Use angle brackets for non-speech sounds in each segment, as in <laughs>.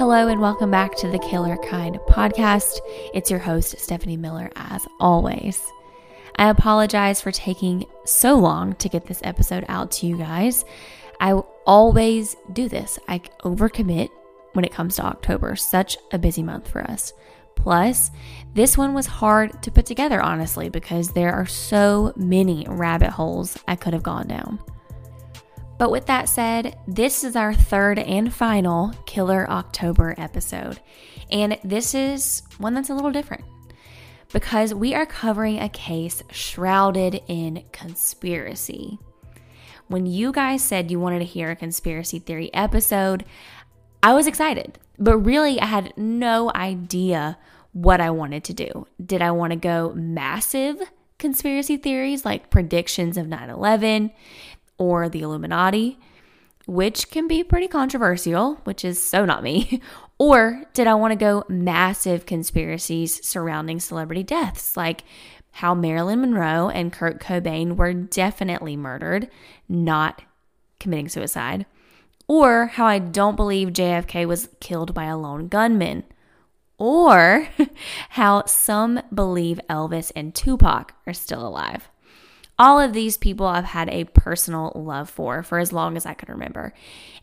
Hello, and welcome back to the Killer Kind podcast. It's your host, Stephanie Miller, as always. I apologize for taking so long to get this episode out to you guys. I always do this, I overcommit when it comes to October, such a busy month for us. Plus, this one was hard to put together, honestly, because there are so many rabbit holes I could have gone down. But with that said, this is our third and final Killer October episode. And this is one that's a little different because we are covering a case shrouded in conspiracy. When you guys said you wanted to hear a conspiracy theory episode, I was excited, but really I had no idea what I wanted to do. Did I want to go massive conspiracy theories like predictions of 9 11 or the Illuminati? Which can be pretty controversial, which is so not me. <laughs> Or did I want to go massive conspiracies surrounding celebrity deaths, like how Marilyn Monroe and Kurt Cobain were definitely murdered, not committing suicide? Or how I don't believe JFK was killed by a lone gunman? Or <laughs> how some believe Elvis and Tupac are still alive? All of these people I've had a personal love for for as long as I can remember.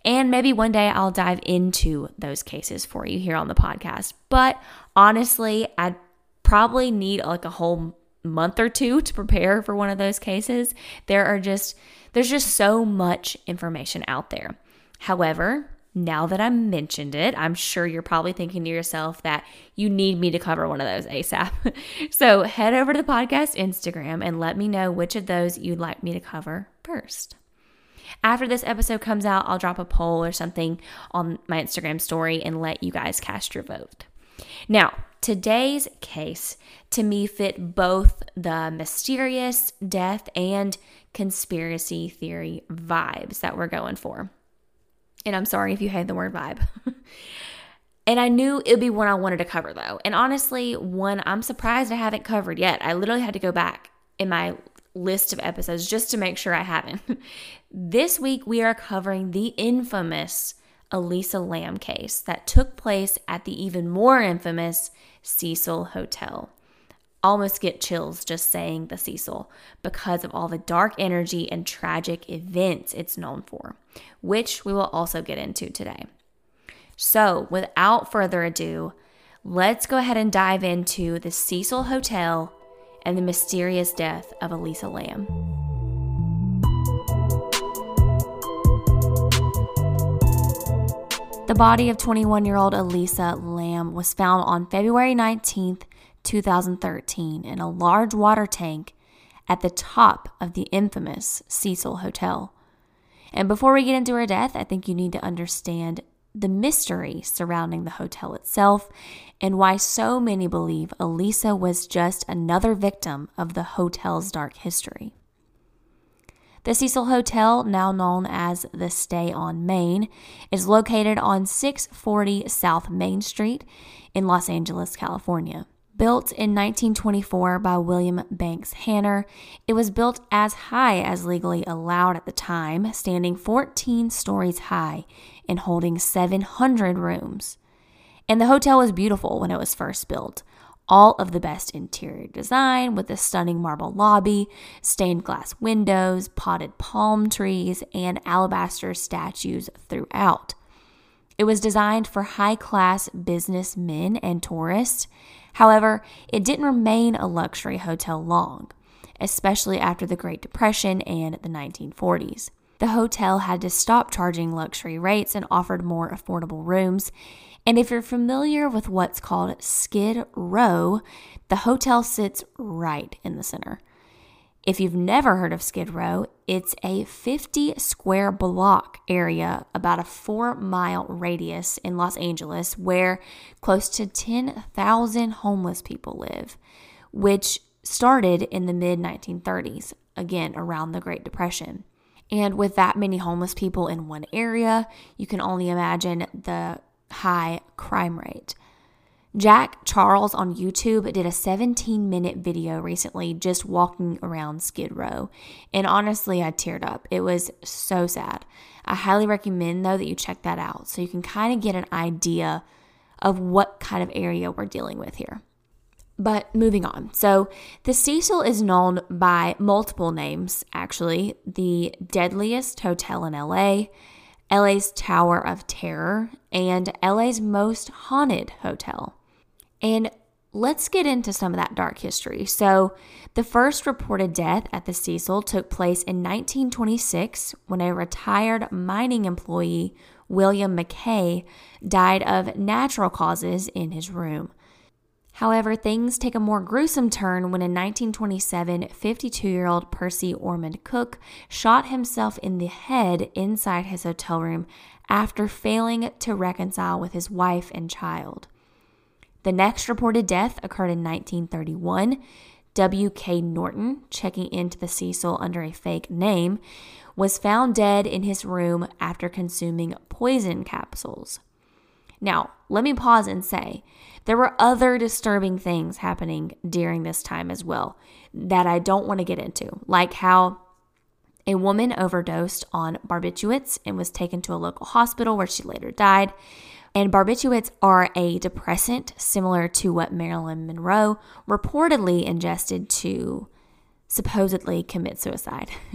And maybe one day I'll dive into those cases for you here on the podcast. But honestly, I'd probably need like a whole month or two to prepare for one of those cases. There are just there's just so much information out there. However, now that I mentioned it, I'm sure you're probably thinking to yourself that you need me to cover one of those ASAP. <laughs> so head over to the podcast Instagram and let me know which of those you'd like me to cover first. After this episode comes out, I'll drop a poll or something on my Instagram story and let you guys cast your vote. Now, today's case to me fit both the mysterious death and conspiracy theory vibes that we're going for. And I'm sorry if you hate the word vibe. <laughs> and I knew it would be one I wanted to cover though. And honestly, one I'm surprised I haven't covered yet. I literally had to go back in my list of episodes just to make sure I haven't. <laughs> this week we are covering the infamous Elisa Lam case that took place at the even more infamous Cecil Hotel almost get chills just saying the Cecil because of all the dark energy and tragic events it's known for, which we will also get into today. So, without further ado, let's go ahead and dive into the Cecil Hotel and the mysterious death of Elisa Lam. The body of 21 year old Elisa Lam was found on February 19th, 2013 in a large water tank at the top of the infamous Cecil Hotel. And before we get into her death, I think you need to understand the mystery surrounding the hotel itself and why so many believe Elisa was just another victim of the hotel's dark history. The Cecil Hotel, now known as the Stay on Main, is located on 640 South Main Street in Los Angeles, California. Built in 1924 by William Banks Hanner, it was built as high as legally allowed at the time, standing 14 stories high and holding 700 rooms. And the hotel was beautiful when it was first built. All of the best interior design with a stunning marble lobby, stained glass windows, potted palm trees, and alabaster statues throughout. It was designed for high class businessmen and tourists However, it didn't remain a luxury hotel long, especially after the Great Depression and the 1940s. The hotel had to stop charging luxury rates and offered more affordable rooms. And if you're familiar with what's called Skid Row, the hotel sits right in the center. If you've never heard of Skid Row, it's a 50 square block area, about a four mile radius in Los Angeles, where close to 10,000 homeless people live, which started in the mid 1930s, again, around the Great Depression. And with that many homeless people in one area, you can only imagine the high crime rate. Jack Charles on YouTube did a 17 minute video recently just walking around Skid Row. And honestly, I teared up. It was so sad. I highly recommend, though, that you check that out so you can kind of get an idea of what kind of area we're dealing with here. But moving on. So, the Cecil is known by multiple names, actually. The deadliest hotel in LA, LA's Tower of Terror, and LA's most haunted hotel. And let's get into some of that dark history. So, the first reported death at the Cecil took place in 1926 when a retired mining employee, William McKay, died of natural causes in his room. However, things take a more gruesome turn when in 1927, 52 year old Percy Ormond Cook shot himself in the head inside his hotel room after failing to reconcile with his wife and child. The next reported death occurred in 1931. W.K. Norton, checking into the Cecil under a fake name, was found dead in his room after consuming poison capsules. Now, let me pause and say there were other disturbing things happening during this time as well that I don't want to get into, like how a woman overdosed on barbiturates and was taken to a local hospital where she later died. And barbiturates are a depressant similar to what Marilyn Monroe reportedly ingested to supposedly commit suicide. <laughs>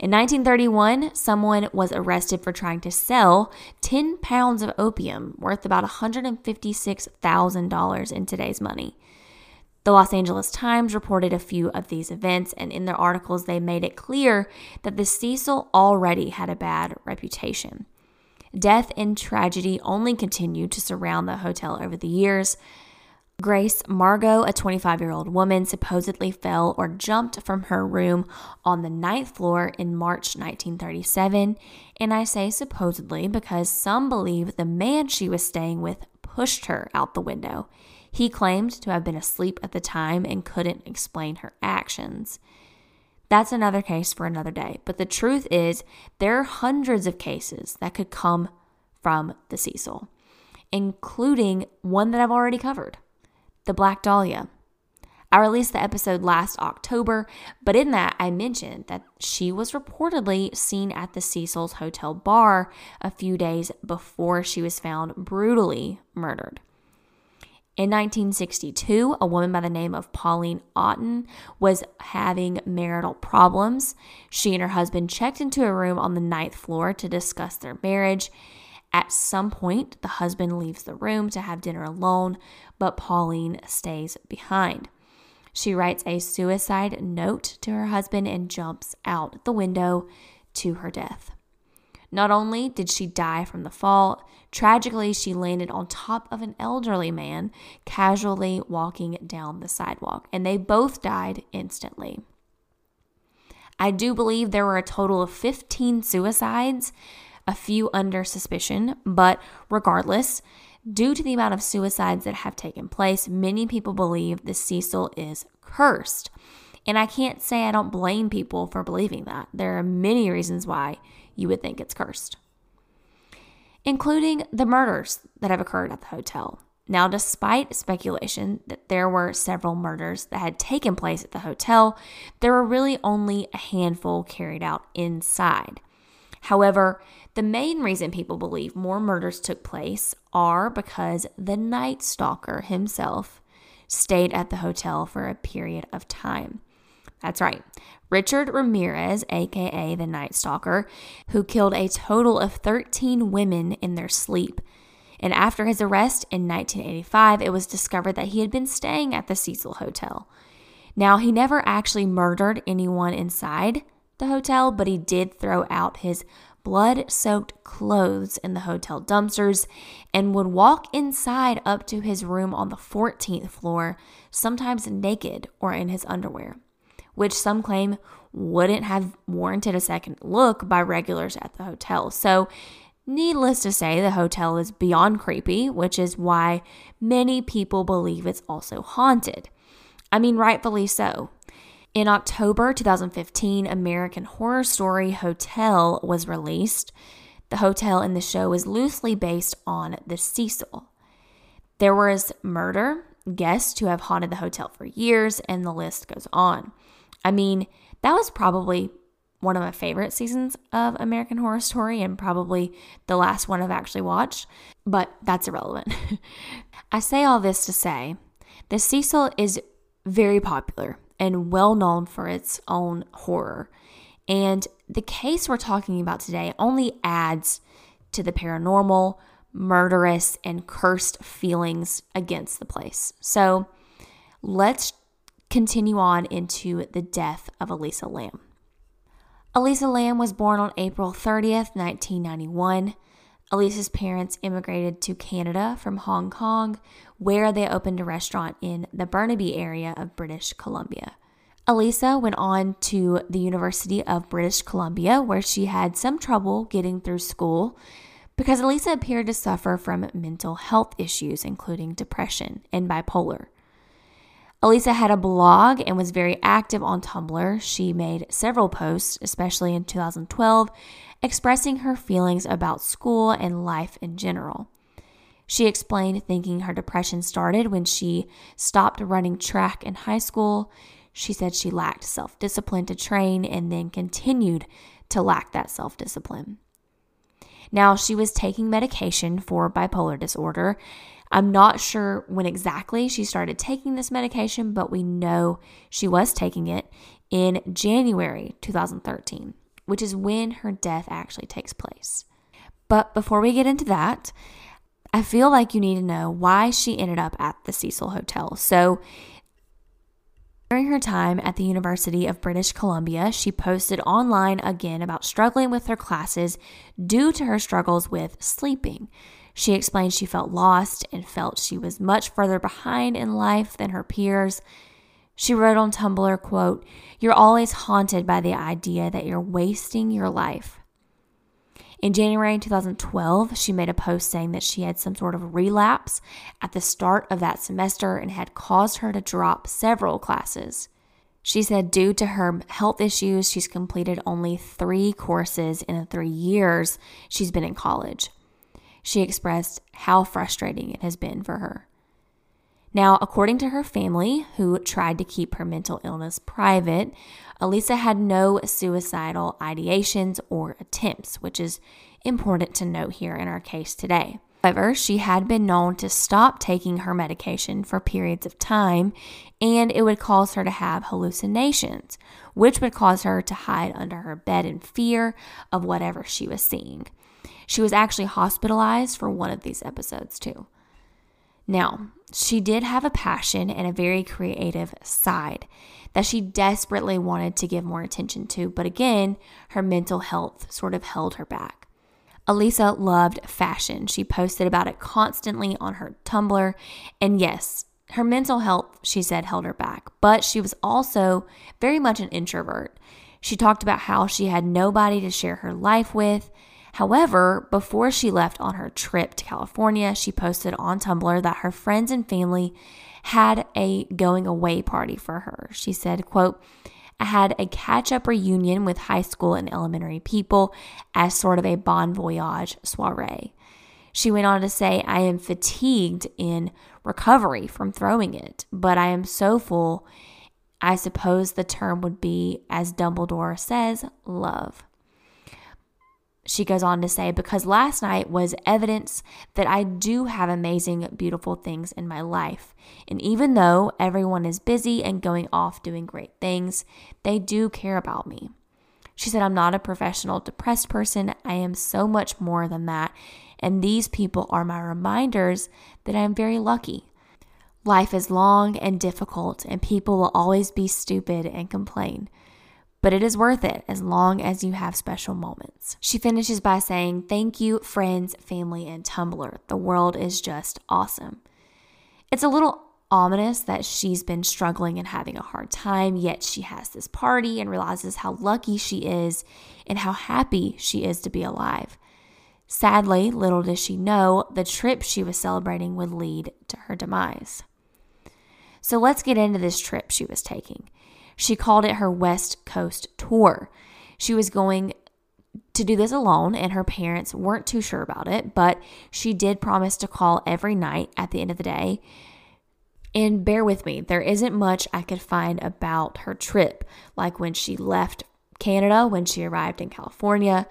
In 1931, someone was arrested for trying to sell 10 pounds of opium worth about $156,000 in today's money. The Los Angeles Times reported a few of these events, and in their articles, they made it clear that the Cecil already had a bad reputation. Death and tragedy only continued to surround the hotel over the years. Grace Margot, a 25 year old woman, supposedly fell or jumped from her room on the ninth floor in March 1937. And I say supposedly because some believe the man she was staying with pushed her out the window. He claimed to have been asleep at the time and couldn't explain her actions. That's another case for another day. But the truth is, there are hundreds of cases that could come from the Cecil, including one that I've already covered the Black Dahlia. I released the episode last October, but in that I mentioned that she was reportedly seen at the Cecil's Hotel bar a few days before she was found brutally murdered. In 1962, a woman by the name of Pauline Otten was having marital problems. She and her husband checked into a room on the ninth floor to discuss their marriage. At some point, the husband leaves the room to have dinner alone, but Pauline stays behind. She writes a suicide note to her husband and jumps out the window to her death. Not only did she die from the fall, tragically, she landed on top of an elderly man casually walking down the sidewalk, and they both died instantly. I do believe there were a total of 15 suicides, a few under suspicion, but regardless, due to the amount of suicides that have taken place, many people believe the Cecil is cursed. And I can't say I don't blame people for believing that. There are many reasons why you would think it's cursed, including the murders that have occurred at the hotel. Now, despite speculation that there were several murders that had taken place at the hotel, there were really only a handful carried out inside. However, the main reason people believe more murders took place are because the Night Stalker himself stayed at the hotel for a period of time. That's right. Richard Ramirez, aka the Night Stalker, who killed a total of 13 women in their sleep. And after his arrest in 1985, it was discovered that he had been staying at the Cecil Hotel. Now, he never actually murdered anyone inside the hotel, but he did throw out his blood soaked clothes in the hotel dumpsters and would walk inside up to his room on the 14th floor, sometimes naked or in his underwear which some claim wouldn't have warranted a second look by regulars at the hotel. So, needless to say, the hotel is beyond creepy, which is why many people believe it's also haunted. I mean, rightfully so. In October 2015, American Horror Story Hotel was released. The hotel in the show is loosely based on the Cecil. There was murder, guests who have haunted the hotel for years, and the list goes on. I mean, that was probably one of my favorite seasons of American Horror Story and probably the last one I've actually watched, but that's irrelevant. <laughs> I say all this to say the Cecil is very popular and well known for its own horror. And the case we're talking about today only adds to the paranormal, murderous, and cursed feelings against the place. So let's continue on into the death of Elisa Lam. Elisa Lam was born on April 30th, 1991. Elisa's parents immigrated to Canada from Hong Kong, where they opened a restaurant in the Burnaby area of British Columbia. Elisa went on to the University of British Columbia, where she had some trouble getting through school because Elisa appeared to suffer from mental health issues, including depression and bipolar. Elisa had a blog and was very active on Tumblr. She made several posts, especially in 2012, expressing her feelings about school and life in general. She explained thinking her depression started when she stopped running track in high school. She said she lacked self discipline to train and then continued to lack that self discipline. Now, she was taking medication for bipolar disorder I'm not sure when exactly she started taking this medication, but we know she was taking it in January 2013, which is when her death actually takes place. But before we get into that, I feel like you need to know why she ended up at the Cecil Hotel. So, during her time at the University of British Columbia, she posted online again about struggling with her classes due to her struggles with sleeping. She explained she felt lost and felt she was much further behind in life than her peers. She wrote on Tumblr, quote, You're always haunted by the idea that you're wasting your life. In January 2012, she made a post saying that she had some sort of relapse at the start of that semester and had caused her to drop several classes. She said, due to her health issues, she's completed only three courses in the three years she's been in college she expressed how frustrating it has been for her. Now, according to her family, who tried to keep her mental illness private, Elisa had no suicidal ideations or attempts, which is important to note here in our case today. However, she had been known to stop taking her medication for periods of time, and it would cause her to have hallucinations, which would cause her to hide under her bed in fear of whatever she was seeing. She was actually hospitalized for one of these episodes, too. Now, she did have a passion and a very creative side that she desperately wanted to give more attention to, but again, her mental health sort of held her back. Elisa loved fashion. She posted about it constantly on her Tumblr. And yes, her mental health, she said, held her back, but she was also very much an introvert. She talked about how she had nobody to share her life with, However, before she left on her trip to California, she posted on Tumblr that her friends and family had a going away party for her. She said, quote, I had a catch up reunion with high school and elementary people as sort of a bon voyage soiree. She went on to say, I am fatigued in recovery from throwing it, but I am so full. I suppose the term would be, as Dumbledore says, love she goes on to say, because last night was evidence that I do have amazing, beautiful things in my life. And even though everyone is busy and going off doing great things, they do care about me. She said, I'm not a professional depressed person. I am so much more than that. And these people are my reminders that I am very lucky. Life is long and difficult, and people will always be stupid and complain but it is worth it as long as you have special moments. She finishes by saying, Thank you, friends, family, and Tumblr. The world is just awesome. It's a little ominous that she's been struggling and having a hard time, yet she has this party and realizes how lucky she is and how happy she is to be alive. Sadly, little does she know, the trip she was celebrating would lead to her demise. So let's get into this trip she was taking. She called it her West Coast tour. She was going to do this alone, and her parents weren't too sure about it, but she did promise to call every night at the end of the day. And bear with me, there isn't much I could find about her trip, like when she left Canada, when she arrived in California.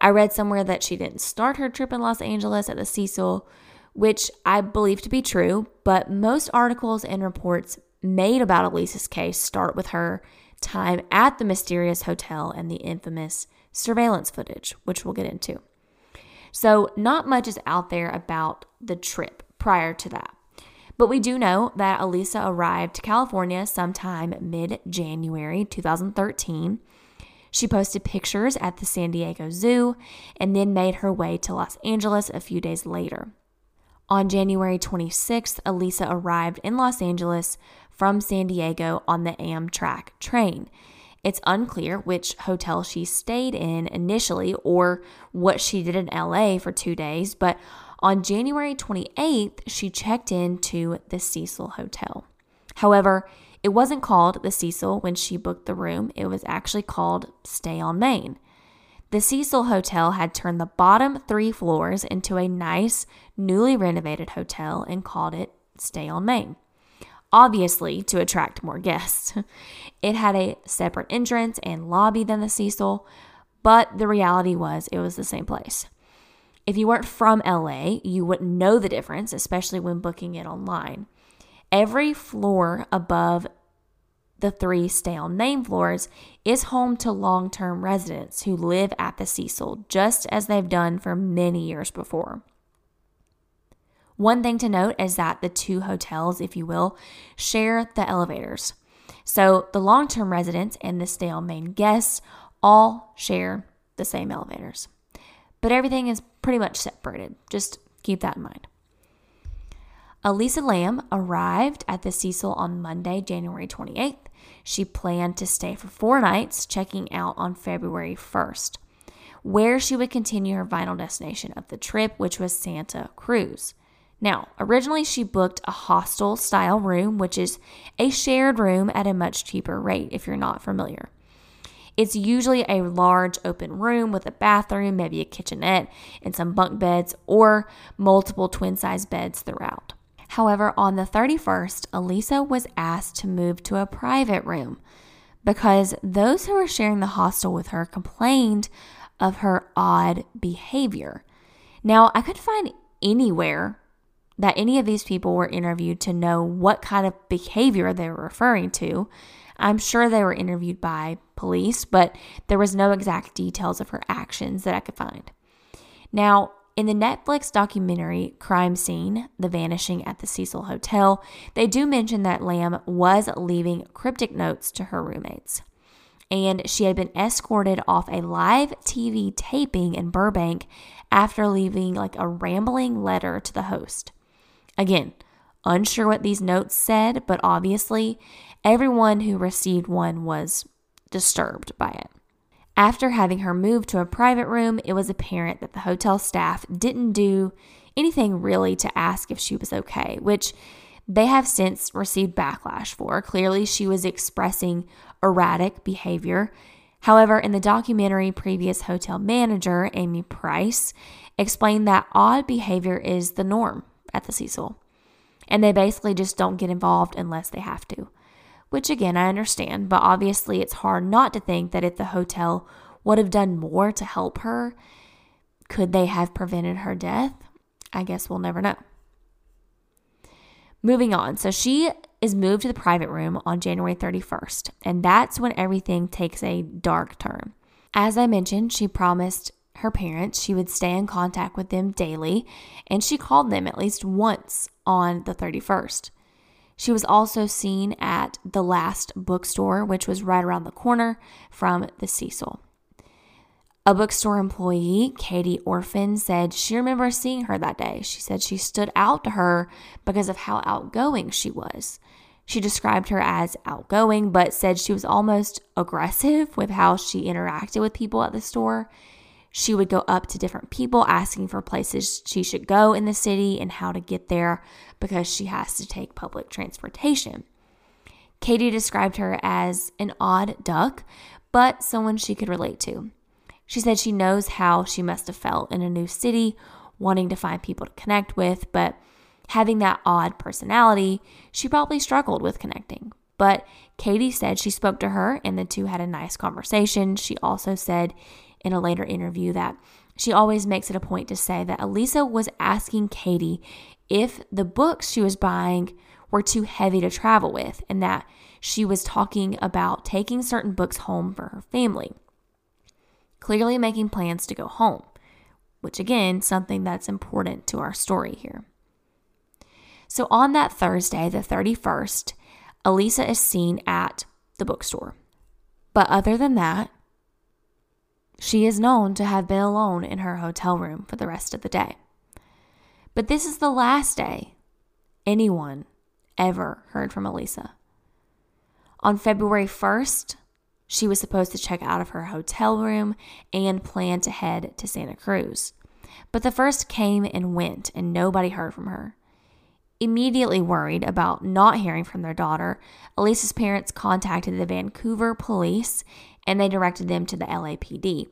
I read somewhere that she didn't start her trip in Los Angeles at the Cecil, which I believe to be true, but most articles and reports made about Elisa's case start with her time at the mysterious hotel and the infamous surveillance footage, which we'll get into. So, not much is out there about the trip prior to that. But we do know that Elisa arrived to California sometime mid January 2013. She posted pictures at the San Diego Zoo and then made her way to Los Angeles a few days later. On January 26th, Elisa arrived in Los Angeles from San Diego on the Amtrak train. It's unclear which hotel she stayed in initially or what she did in LA for two days, but on January 28th, she checked into the Cecil Hotel. However, it wasn't called the Cecil when she booked the room, it was actually called Stay on Main. The Cecil Hotel had turned the bottom three floors into a nice, newly renovated hotel and called it Stay on Main obviously to attract more guests. It had a separate entrance and lobby than the Cecil, but the reality was it was the same place. If you weren't from LA, you wouldn't know the difference, especially when booking it online. Every floor above the three stay on main floors is home to long term residents who live at the Cecil, just as they've done for many years before. One thing to note is that the two hotels, if you will, share the elevators. So the long term residents and the stay on main guests all share the same elevators. But everything is pretty much separated. Just keep that in mind. Elisa Lam arrived at the Cecil on Monday, January 28th. She planned to stay for four nights, checking out on February 1st, where she would continue her final destination of the trip, which was Santa Cruz. Now, originally she booked a hostel style room, which is a shared room at a much cheaper rate if you're not familiar. It's usually a large open room with a bathroom, maybe a kitchenette, and some bunk beds or multiple twin size beds throughout. However, on the 31st, Elisa was asked to move to a private room because those who were sharing the hostel with her complained of her odd behavior. Now, I could find anywhere that any of these people were interviewed to know what kind of behavior they were referring to. I'm sure they were interviewed by police, but there was no exact details of her actions that I could find. Now, in the Netflix documentary Crime Scene The Vanishing at the Cecil Hotel, they do mention that Lam was leaving cryptic notes to her roommates. And she had been escorted off a live TV taping in Burbank after leaving like a rambling letter to the host. Again, unsure what these notes said, but obviously everyone who received one was disturbed by it. After having her moved to a private room, it was apparent that the hotel staff didn't do anything really to ask if she was okay, which they have since received backlash for. Clearly, she was expressing erratic behavior. However, in the documentary, previous hotel manager Amy Price explained that odd behavior is the norm at the Cecil. And they basically just don't get involved unless they have to. Which again, I understand, but obviously it's hard not to think that if the hotel would have done more to help her, could they have prevented her death? I guess we'll never know. Moving on. So she is moved to the private room on January 31st, and that's when everything takes a dark turn. As I mentioned, she promised her parents. She would stay in contact with them daily, and she called them at least once on the 31st. She was also seen at the last bookstore, which was right around the corner from the Cecil. A bookstore employee, Katie Orphan, said she remembers seeing her that day. She said she stood out to her because of how outgoing she was. She described her as outgoing, but said she was almost aggressive with how she interacted with people at the store she would go up to different people asking for places she should go in the city and how to get there because she has to take public transportation. Katie described her as an odd duck, but someone she could relate to. She said she knows how she must have felt in a new city, wanting to find people to connect with, but having that odd personality, she probably struggled with connecting. But Katie said she spoke to her and the two had a nice conversation. She also said in a later interview that she always makes it a point to say that Elisa was asking Katie if the books she was buying were too heavy to travel with and that she was talking about taking certain books home for her family. Clearly making plans to go home, which again, something that's important to our story here. So on that Thursday, the 31st, Elisa is seen at the bookstore. But other than that, she is known to have been alone in her hotel room for the rest of the day. But this is the last day anyone ever heard from Elisa. On February 1st, she was supposed to check out of her hotel room and plan to head to Santa Cruz. But the first came and went, and nobody heard from her. Immediately worried about not hearing from their daughter, Elisa's parents contacted the Vancouver police and they directed them to the LAPD.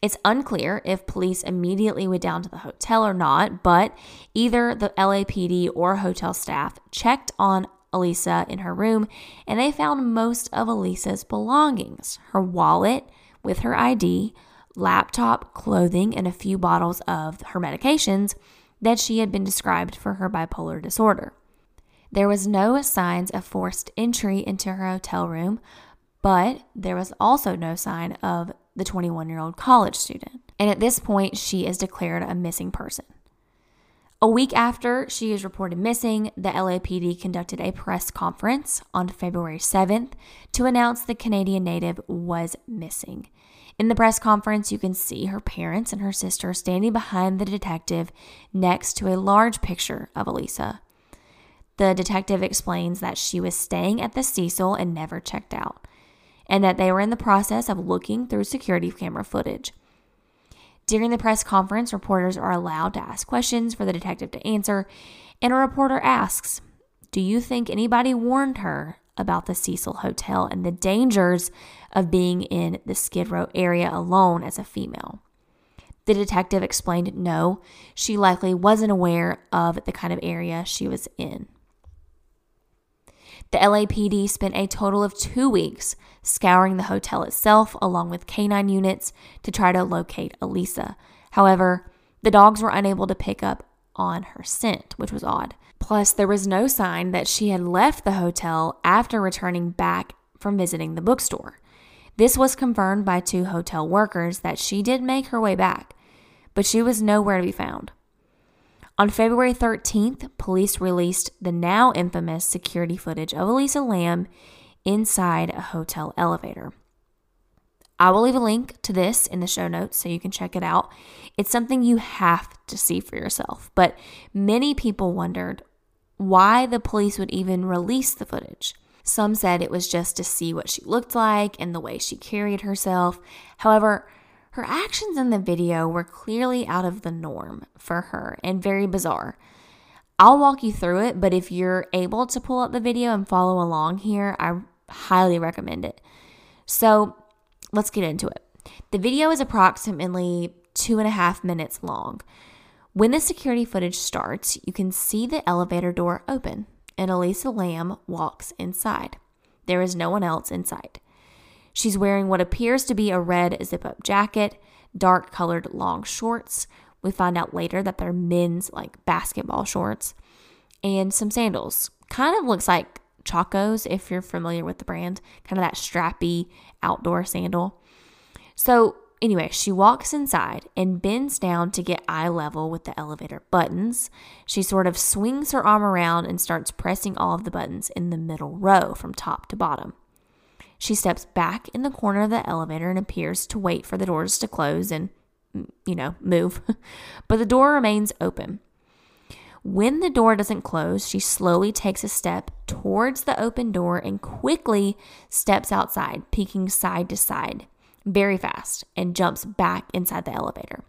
It's unclear if police immediately went down to the hotel or not, but either the LAPD or hotel staff checked on Elisa in her room and they found most of Elisa's belongings her wallet with her ID, laptop, clothing, and a few bottles of her medications that she had been described for her bipolar disorder. There was no signs of forced entry into her hotel room, but there was also no sign of the 21 year old college student. And at this point, she is declared a missing person. A week after she is reported missing, the LAPD conducted a press conference on February 7th to announce the Canadian native was missing. In the press conference, you can see her parents and her sister standing behind the detective next to a large picture of Elisa. The detective explains that she was staying at the Cecil and never checked out, and that they were in the process of looking through security camera footage. During the press conference, reporters are allowed to ask questions for the detective to answer, and a reporter asks, Do you think anybody warned her about the Cecil Hotel and the dangers of being in the Skid Row area alone as a female. The detective explained no, she likely wasn't aware of the kind of area she was in. The LAPD spent a total of two weeks scouring the hotel itself along with canine units to try to locate Elisa. However, the dogs were unable to pick up on her scent, which was odd. Plus, there was no sign that she had left the hotel after returning back from visiting the bookstore. This was confirmed by two hotel workers that she did make her way back, but she was nowhere to be found. On February 13th, police released the now infamous security footage of Elisa Lam inside a hotel elevator. I will leave a link to this in the show notes so you can check it out. It's something you have to see for yourself, but many people wondered why the police would even release the footage. Some said it was just to see what she looked like and the way she carried herself. However, her actions in the video were clearly out of the norm for her and very bizarre. I'll walk you through it, but if you're able to pull up the video and follow along here, I highly recommend it. So let's get into it. The video is approximately two and a half minutes long. When the security footage starts, you can see the elevator door open and Elisa Lam walks inside. There is no one else inside. She's wearing what appears to be a red zip up jacket, dark colored long shorts. We find out later that they're men's like basketball shorts, and some sandals. Kind of looks like Chacos if you're familiar with the brand, kind of that strappy outdoor sandal. So Anyway, she walks inside and bends down to get eye level with the elevator buttons. She sort of swings her arm around and starts pressing all of the buttons in the middle row from top to bottom. She steps back in the corner of the elevator and appears to wait for the doors to close and, mm, you know, move. <laughs> but the door remains open. When the door doesn't close, she slowly takes a step towards the open door and quickly steps outside, peeking side to side very fast and jumps back inside the elevator.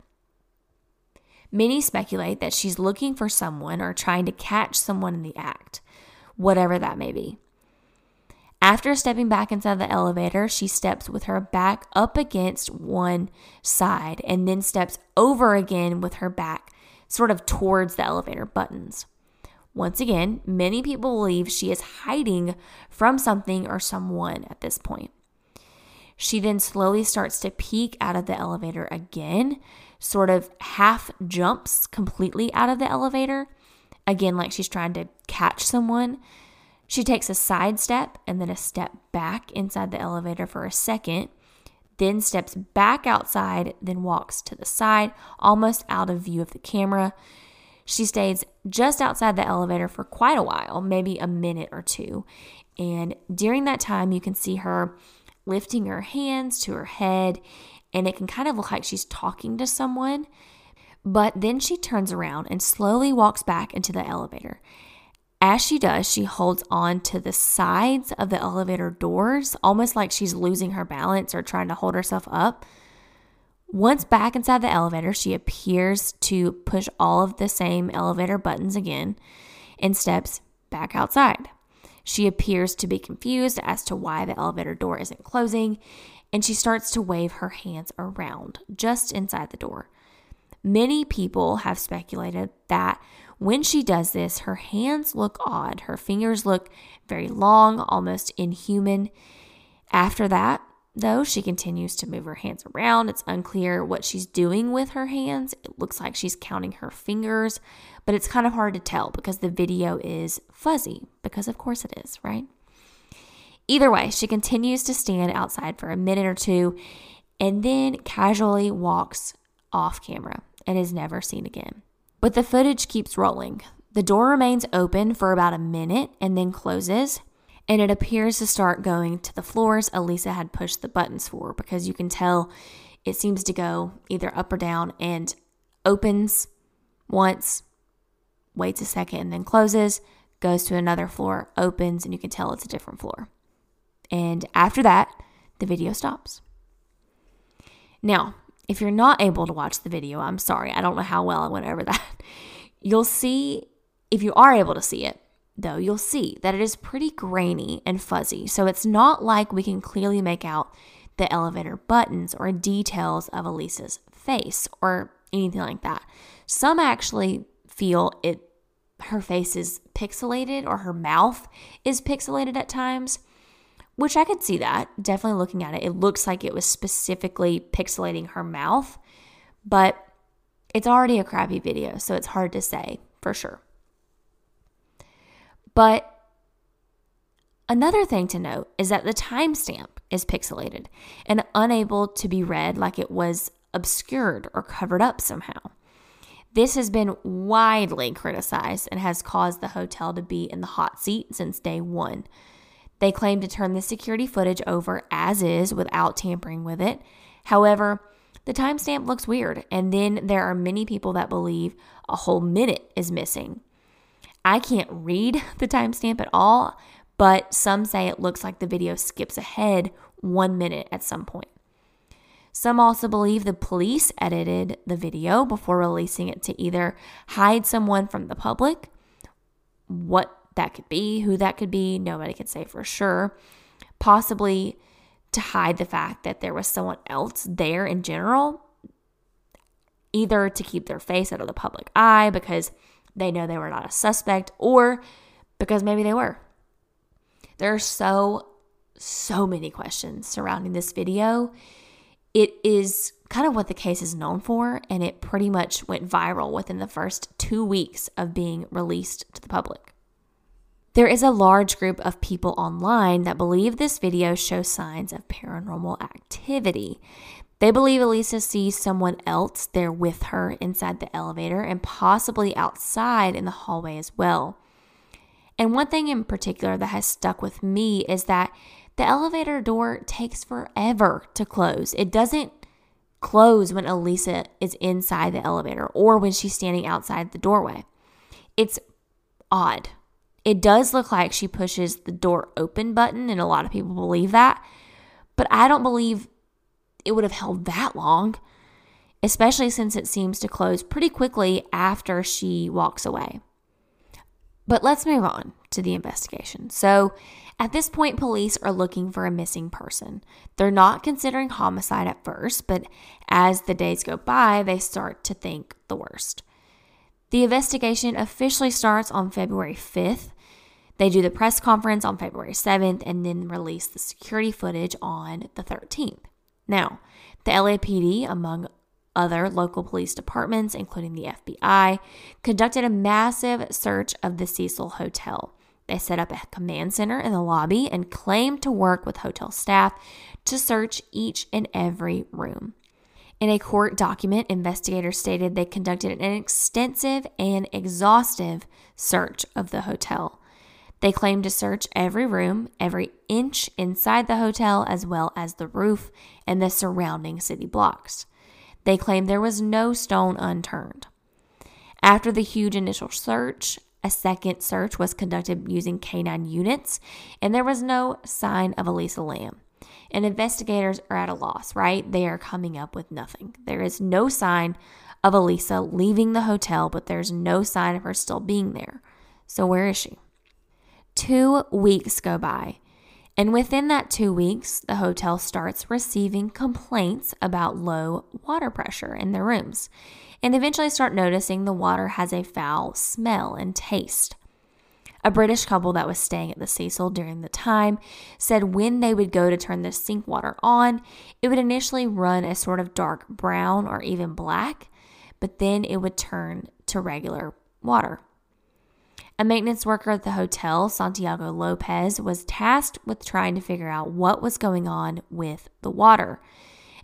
Many speculate that she's looking for someone or trying to catch someone in the act, whatever that may be. After stepping back inside the elevator, she steps with her back up against one side and then steps over again with her back sort of towards the elevator buttons. Once again, many people believe she is hiding from something or someone at this point. She then slowly starts to peek out of the elevator again, sort of half jumps completely out of the elevator, again, like she's trying to catch someone. She takes a side step and then a step back inside the elevator for a second, then steps back outside, then walks to the side, almost out of view of the camera. She stays just outside the elevator for quite a while, maybe a minute or two. And during that time, you can see her lifting her hands to her head, and it can kind of look like she's talking to someone. But then she turns around and slowly walks back into the elevator. As she does, she holds on to the sides of the elevator doors, almost like she's losing her balance or trying to hold herself up. Once back inside the elevator, she appears to push all of the same elevator buttons again and steps back outside. She appears to be confused as to why the elevator door isn't closing, and she starts to wave her hands around just inside the door. Many people have speculated that when she does this, her hands look odd. Her fingers look very long, almost inhuman. After that, though, she continues to move her hands around. It's unclear what she's doing with her hands. It looks like she's counting her fingers, but it's kind of hard to tell because the video is fuzzy, because of course it is, right? Either way, she continues to stand outside for a minute or two and then casually walks off camera and is never seen again. But the footage keeps rolling. The door remains open for about a minute and then closes, and it appears to start going to the floors Elisa had pushed the buttons for because you can tell it seems to go either up or down and opens once, waits a second, and then closes, goes to another floor, opens, and you can tell it's a different floor. And after that, the video stops. Now, if you're not able to watch the video, I'm sorry. I don't know how well I went over that. <laughs> You'll see, if you are able to see it, though, you'll see that it is pretty grainy and fuzzy. So it's not like we can clearly make out the elevator buttons or details of Elisa's face or anything like that. Some actually feel it her face is pixelated or her mouth is pixelated at times which I could see that. Definitely looking at it, it looks like it was specifically pixelating her mouth, but it's already a crappy video, so it's hard to say for sure. But another thing to note is that the timestamp is pixelated and unable to be read like it was obscured or covered up somehow. This has been widely criticized and has caused the hotel to be in the hot seat since day one. They claim to turn the security footage over as is without tampering with it. However, the timestamp looks weird, and then there are many people that believe a whole minute is missing. I can't read <laughs> the timestamp at all, but some say it looks like the video skips ahead one minute at some point. Some also believe the police edited the video before releasing it to either hide someone from the public, what that could be, who that could be, nobody can say for sure. Possibly to hide the fact that there was someone else there in general, either to keep their face out of the public eye because they know they were not a suspect or because maybe they were. There are so, so many questions surrounding this video. It is kind of what the case is known for, and it pretty much went viral within the first two weeks of being released to the public. There is a large group of people online that believe this video shows signs of paranormal activity. They believe Elisa sees someone else there with her inside the elevator and possibly outside in the hallway as well. And one thing in particular that has stuck with me is that the elevator door takes forever to close. It doesn't close when Elisa is inside the elevator or when she's standing outside the doorway. It's odd. It does look like she pushes the door open button, and a lot of people believe that. But I don't believe it would have held that long, especially since it seems to close pretty quickly after she walks away. But let's move on to the investigation. So, at this point, police are looking for a missing person. They're not considering homicide at first, but as the days go by, they start to think the worst. The investigation officially starts on February 5th. They do the press conference on February 7th and then release the security footage on the 13th. Now, the LAPD, among other local police departments, including the FBI, conducted a massive search of the Cecil Hotel. They set up a command center in the lobby and claimed to work with hotel staff to search each and every room. In a court document, investigators stated they conducted an extensive and exhaustive search of the hotel. They claimed to search every room, every inch inside the hotel, as well as the roof and the surrounding city blocks. They claimed there was no stone unturned. After the huge initial search, a second search was conducted using canine units, and there was no sign of Elisa Lam. And investigators are at a loss, right? They are coming up with nothing. There is no sign of Elisa leaving the hotel, but there's no sign of her still being there. So, where is she? Two weeks go by, and within that two weeks, the hotel starts receiving complaints about low water pressure in their rooms and eventually start noticing the water has a foul smell and taste. A British couple that was staying at the Cecil during the time said when they would go to turn the sink water on, it would initially run a sort of dark brown or even black, but then it would turn to regular water. A maintenance worker at the hotel, Santiago Lopez, was tasked with trying to figure out what was going on with the water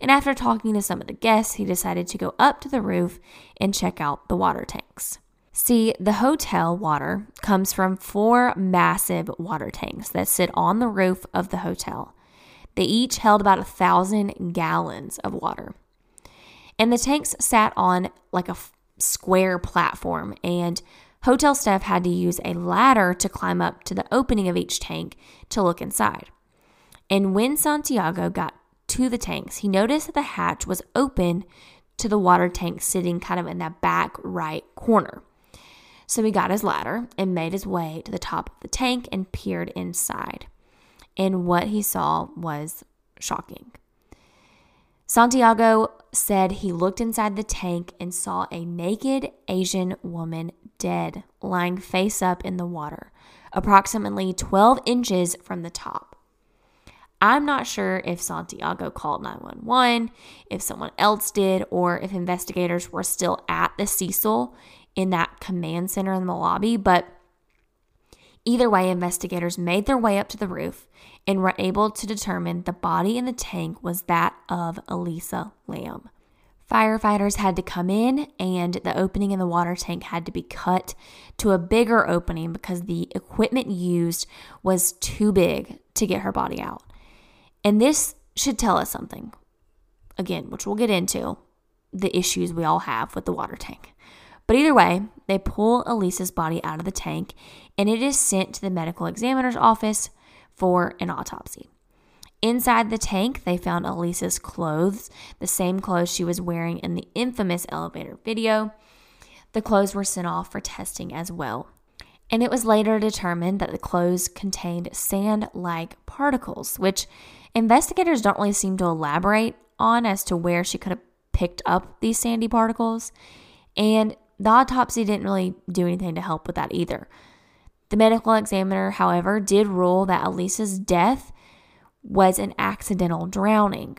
and after talking to some of the guests, he decided to go up to the roof and check out the water tanks. See, the hotel water comes from four massive water tanks that sit on the roof of the hotel. They each held about a thousand gallons of water. And the tanks sat on like a f- square platform, and hotel staff had to use a ladder to climb up to the opening of each tank to look inside. And when Santiago got to the tanks, he noticed that the hatch was open to the water tank sitting kind of in that back right corner. So he got his ladder and made his way to the top of the tank and peered inside. And what he saw was shocking. Santiago said he looked inside the tank and saw a naked Asian woman dead, lying face up in the water, approximately 12 inches from the top. I'm not sure if Santiago called 911, if someone else did, or if investigators were still at the Cecil in that command center in the lobby, but either way, investigators made their way up to the roof and were able to determine the body in the tank was that of Elisa Lam. Firefighters had to come in, and the opening in the water tank had to be cut to a bigger opening because the equipment used was too big to get her body out. And this should tell us something, again, which we'll get into the issues we all have with the water tank. But either way, they pull Elisa's body out of the tank and it is sent to the medical examiner's office for an autopsy. Inside the tank, they found Elisa's clothes, the same clothes she was wearing in the infamous elevator video. The clothes were sent off for testing as well. And it was later determined that the clothes contained sand like particles, which Investigators don't really seem to elaborate on as to where she could have picked up these sandy particles, and the autopsy didn't really do anything to help with that either. The medical examiner, however, did rule that Elisa's death was an accidental drowning.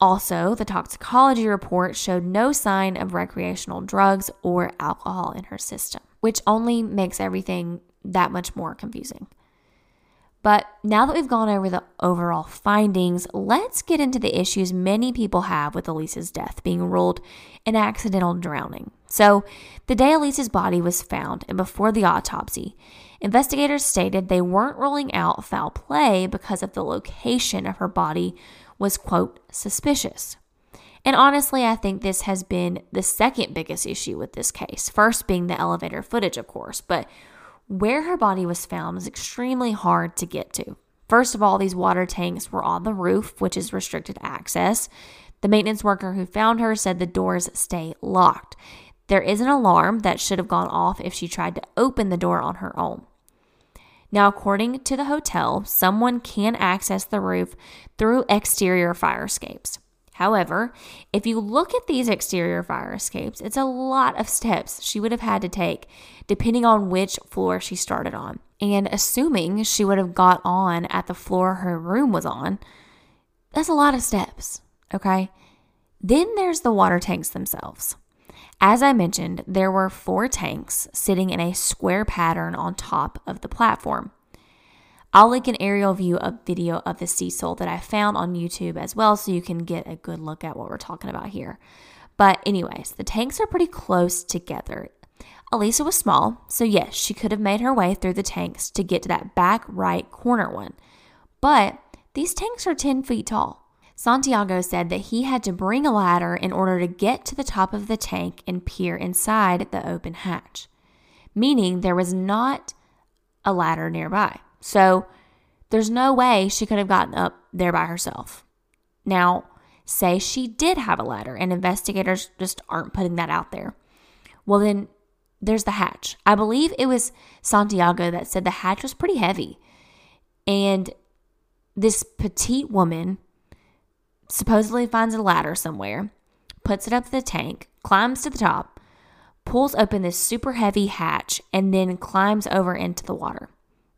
Also, the toxicology report showed no sign of recreational drugs or alcohol in her system, which only makes everything that much more confusing. But now that we've gone over the overall findings, let's get into the issues many people have with Elisa's death being ruled an accidental drowning. So, the day Elisa's body was found and before the autopsy, investigators stated they weren't ruling out foul play because of the location of her body was, quote, suspicious. And honestly, I think this has been the second biggest issue with this case, first being the elevator footage, of course, but where her body was found was extremely hard to get to. First of all, these water tanks were on the roof, which is restricted access. The maintenance worker who found her said the doors stay locked. there is an alarm that should have gone off if she tried to open the door on her own. Now, according to the hotel, someone can access the roof through exterior fire escapes. However, if you look at these exterior fire escapes, it's a lot of steps she would have had to take depending on which floor she started on. And assuming she would have got on at the floor her room was on, that's a lot of steps, okay? Then there's the water tanks themselves. As I mentioned, there were four tanks sitting in a square pattern on top of the platform. I'll link an aerial view of video of the Cecil that I found on YouTube as well so you can get a good look at what we're talking about here. But, anyways, the tanks are pretty close together. Elisa was small, so yes, she could have made her way through the tanks to get to that back right corner one. But these tanks are 10 feet tall. Santiago said that he had to bring a ladder in order to get to the top of the tank and peer inside the open hatch, meaning there was not a ladder nearby. So there's no way she could have gotten up there by herself. Now, say she did have a ladder and investigators just aren't putting that out there. Well, then there's the hatch. I believe it was Santiago that said the hatch was pretty heavy. And this petite woman supposedly finds a ladder somewhere, puts it up to the tank, climbs to the top, pulls open this super heavy hatch, and then climbs over into the water.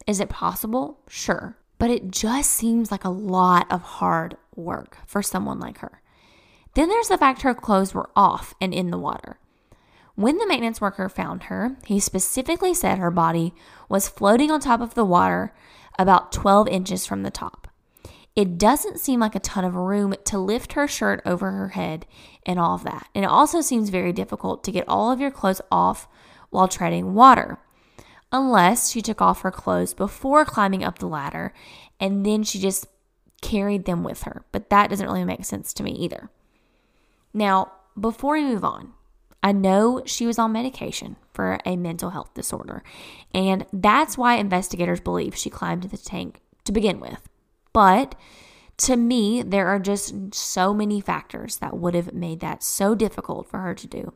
Is it possible? Sure. But it just seems like a lot of hard work for someone like her. Then there's the fact her clothes were off and in the water. When the maintenance worker found her, he specifically said her body was floating on top of the water about 12 inches from the top. It doesn't seem like a ton of room to lift her shirt over her head and all of that. And it also seems very difficult to get all of your clothes off while treading water unless she took off her clothes before climbing up the ladder and then she just carried them with her. But that doesn't really make sense to me either. Now, before we move on, I know she was on medication for a mental health disorder, and that's why investigators believe she climbed the tank to begin with. But to me, there are just so many factors that would have made that so difficult for her to do,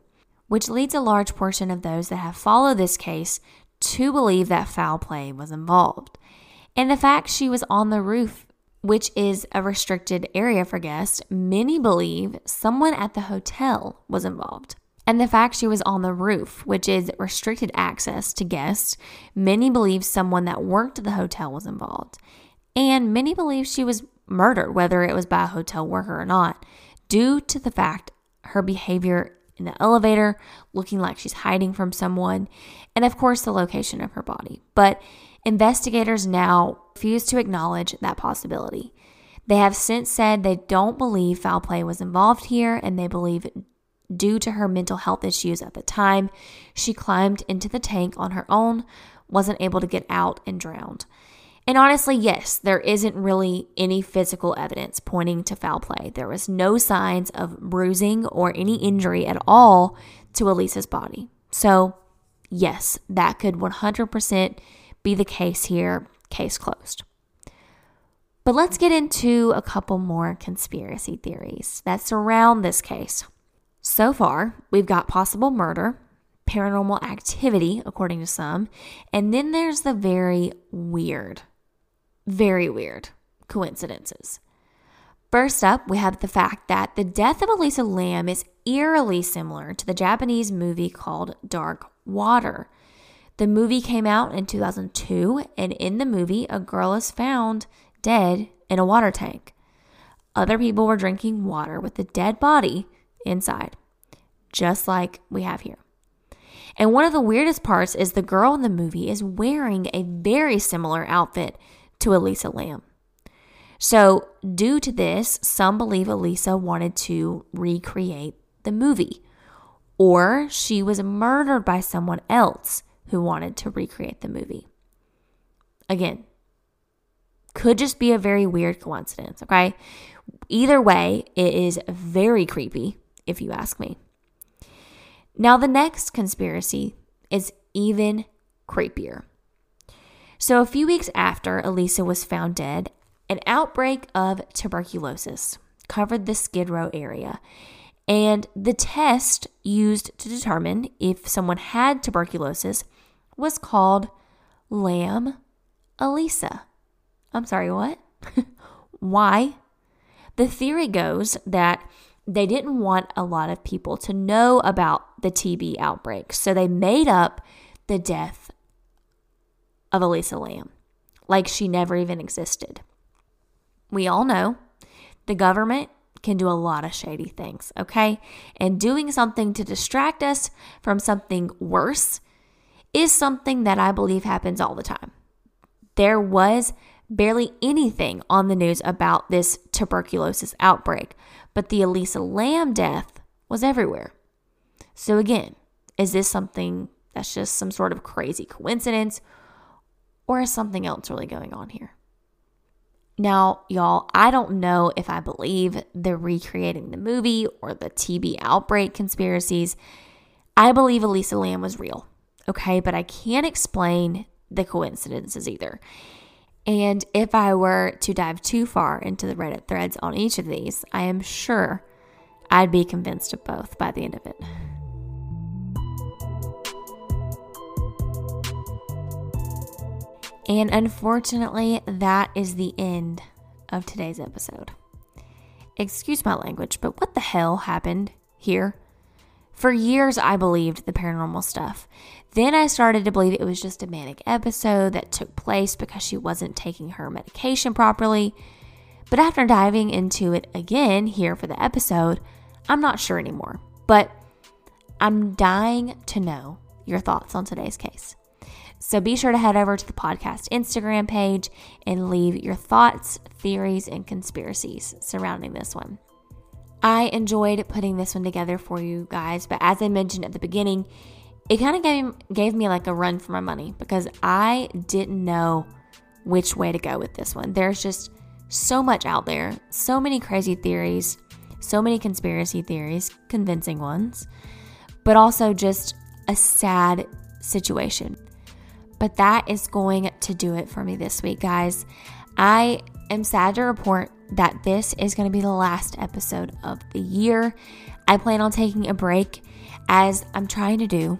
which leads a large portion of those that have followed this case to believe that foul play was involved. And the fact she was on the roof, which is a restricted area for guests, many believe someone at the hotel was involved. And the fact she was on the roof, which is restricted access to guests, many believe someone that worked at the hotel was involved. And many believe she was murdered, whether it was by a hotel worker or not, due to the fact her behavior in the elevator, looking like she's hiding from someone, and of course, the location of her body. But investigators now refuse to acknowledge that possibility. They have since said they don't believe foul play was involved here, and they believe due to her mental health issues at the time, she climbed into the tank on her own, wasn't able to get out, and drowned. And honestly, yes, there isn't really any physical evidence pointing to foul play. There was no signs of bruising or any injury at all to Elisa's body. So, yes, that could 100% be the case here. Case closed. But let's get into a couple more conspiracy theories that surround this case. So far, we've got possible murder, paranormal activity, according to some, and then there's the very weird very weird coincidences. First up, we have the fact that the death of Elisa Lam is eerily similar to the Japanese movie called Dark Water. The movie came out in 2002, and in the movie, a girl is found dead in a water tank. Other people were drinking water with the dead body inside, just like we have here. And one of the weirdest parts is the girl in the movie is wearing a very similar outfit to Elisa Lam. So, due to this, some believe Elisa wanted to recreate the movie, or she was murdered by someone else who wanted to recreate the movie. Again, could just be a very weird coincidence, okay? Either way, it is very creepy, if you ask me. Now, the next conspiracy is even creepier. So, a few weeks after Elisa was found dead, an outbreak of tuberculosis covered the Skid Row area. And the test used to determine if someone had tuberculosis was called LAM ELISA. I'm sorry, what? <laughs> Why? The theory goes that they didn't want a lot of people to know about the TB outbreak, so they made up the death of Elisa Lam, like she never even existed. We all know the government can do a lot of shady things, okay? And doing something to distract us from something worse is something that I believe happens all the time. There was barely anything on the news about this tuberculosis outbreak, but the Elisa Lam death was everywhere. So, again, is this something that's just some sort of crazy coincidence, or is something else really going on here? Now, y'all, I don't know if I believe the recreating the movie or the TB outbreak conspiracies. I believe Elisa Lam was real, okay? But I can't explain the coincidences either. And if I were to dive too far into the Reddit threads on each of these, I am sure I'd be convinced of both by the end of it. And unfortunately, that is the end of today's episode. Excuse my language, but what the hell happened here? For years, I believed the paranormal stuff. Then I started to believe it was just a manic episode that took place because she wasn't taking her medication properly. But after diving into it again here for the episode, I'm not sure anymore. But I'm dying to know your thoughts on today's case. So be sure to head over to the podcast Instagram page and leave your thoughts, theories, and conspiracies surrounding this one. I enjoyed putting this one together for you guys, but as I mentioned at the beginning, it kind of gave, gave me like a run for my money because I didn't know which way to go with this one. There's just so much out there, so many crazy theories, so many conspiracy theories, convincing ones, but also just a sad situation. But that is going to do it for me this week, guys. I am sad to report that this is going to be the last episode of the year. I plan on taking a break as I'm trying to do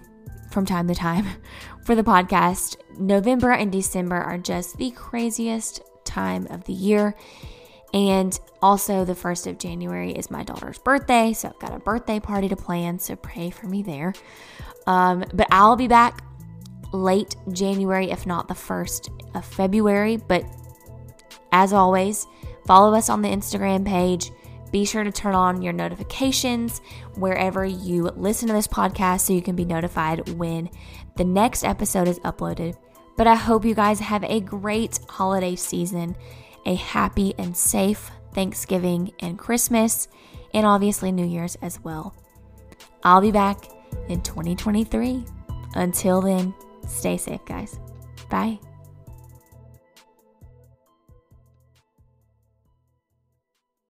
from time to time <laughs> for the podcast. November and December are just the craziest time of the year. And also, the 1st of January is my daughter's birthday. So, I've got a birthday party to plan. So, pray for me there. Um, but I'll be back late January, if not the 1st of February. But as always, follow us on the Instagram page. Be sure to turn on your notifications wherever you listen to this podcast so you can be notified when the next episode is uploaded. But I hope you guys have a great holiday season, a happy and safe Thanksgiving and Christmas, and obviously New Year's as well. I'll be back in 2023. Until then, Stay safe, guys. Bye.